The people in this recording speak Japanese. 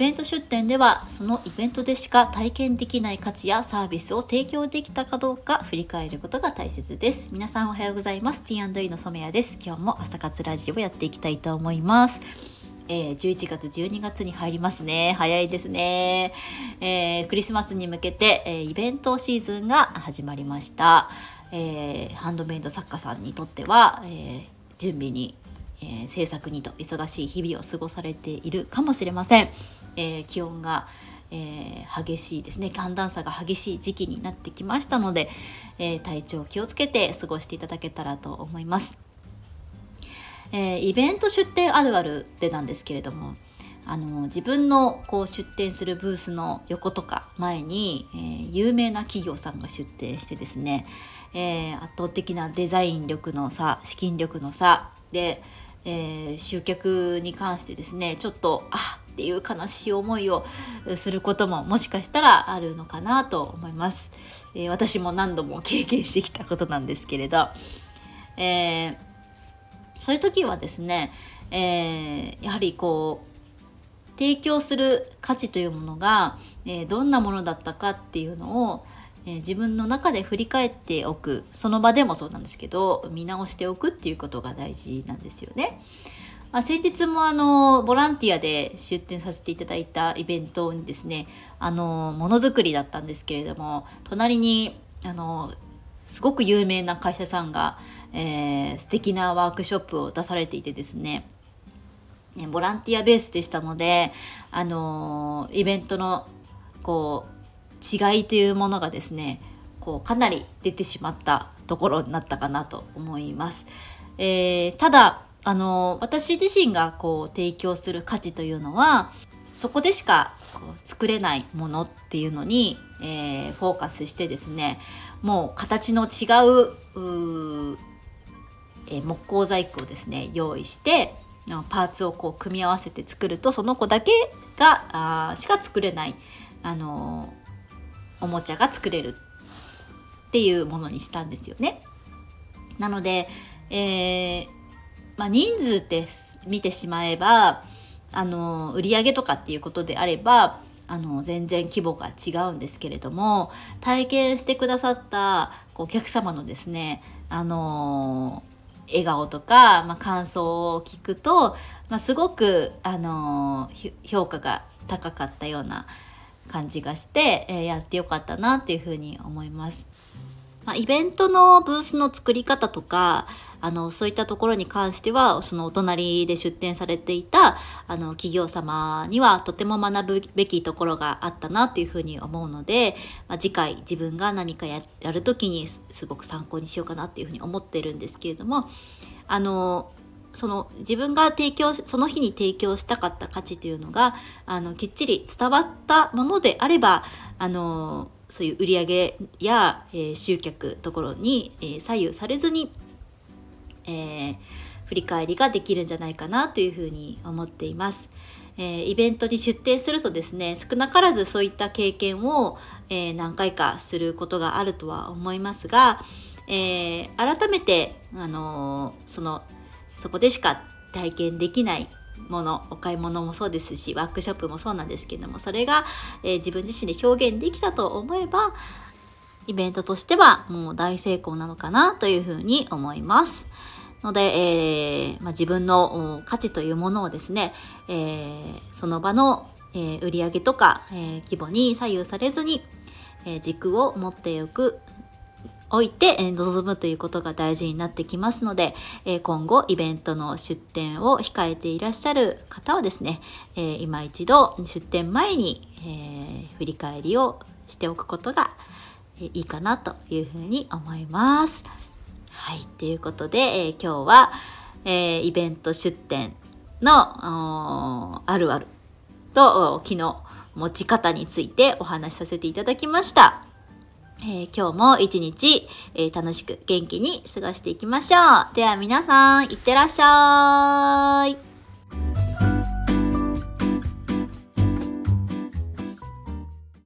ベント出店ではそのイベントでしか体験できない価値やサービスを提供できたかどうか振り返ることが大切です。皆さんおはようございます。T&E の染谷です。今日も朝活ラジオをやっていきたいと思います。えー、11月12月に入りますね。早いですね、えー、クリスマスに向けて、えー、イベントシーズンが始まりました、えー、ハンドメイド作家さんにとっては、えー、準備にえー、制作にと忙しい日々を過ごされているかもしれません、えー、気温が、えー、激しいですね。寒暖差が激しい時期になってきましたので、え体調気をつけて過ごしていただけたらと思います、えイベント出店あるあるでなんですけれどもあの自分のこう出店するブースの横とか前に、えー、有名な企業さんが出店してですね、えー、圧倒的なデザイン力の差資金力の差で、えー、集客に関してですねちょっとあっていう悲しい思いをすることももしかしたらあるのかなと思います、えー、私も何度も経験してきたことなんですけれど、えー、そういう時はですね、えやはりこう提供する価値というものが、えどんなものだったかっていうのをえー、自分の中で振り返っておくその場でもそうなんですけど見直しておくっていうことが大事なんですよね。まあ、先日もあのボランティアで出展させていただいたイベントにですねあのものづくりだったんですけれども隣にあのすごく有名な会社さんが、えー、素敵なワークショップを出されていてですねボランティアベースでしたのであのイベントのこう違いというものがですねこうかなり出てしまったところになったかなと思います。えー、ただあの私自身がこう提供する価値というのはそこでしかこう作れないものっていうのに、えー、フォーカスしてですねもう形の違うう、えー、木工細工をですね用意してパーツをこう組み合わせて作るとその子だけがあしか作れない、あのおもちゃが作れるっていうものにしたんですよね。なので、えー、まあ、人数って見てしまえばあの売上とかっていうことであればあの全然規模が違うんですけれども体験してくださったお客様のですねあの笑顔とか、まあ、感想を聞くと、まあ、すごくあの評価が高かったような感じがして、えー、やってよかったなっていうふうに思います。まあ、イベントのブースの作り方とかあのそういったところに関してはそのお隣で出展されていたあの企業様にはとても学ぶべきところがあったなっていうふうに思うので、まあ、次回自分が何かやる時にすごく参考にしようかなっていうふうに思ってるんですけれどもあのその自分が提供その日に提供したかった価値というのがあのきっちり伝わったものであればあのそういう売り上げや、えー、集客ところに、えー、左右されずに、えー、振り返りができるんじゃないかなというふうに思っています。えイベントに出展するとですね少なからずそういった経験を、え何回かすることがあるとは思いますが、え改めて、あのそのそこでしか体験できないものお買い物もそうですしワークショップもそうなんですけどもそれが、えー、自分自身で表現できたと思えばイベントとしてはもう大成功なのかなというふうに思います。ので、えー、まあ、自分の価値というものをですね、えー、その場の、え売上げとか、え規模に左右されずに、え軸を持っておく置いて、え臨むということが大事になってきますので、え今後イベントの出店を控えていらっしゃる方はですね、え今一度出店前に、え振り返りをしておくことがいいかなというふうに思います。はい、ということで、えー、今日は、えー、イベント出店のあるあると気の持ち方についてお話しさせていただきました。えー、今日も一日、えー、楽しく元気に過ごしていきましょう。では皆さん、いってらっしゃい。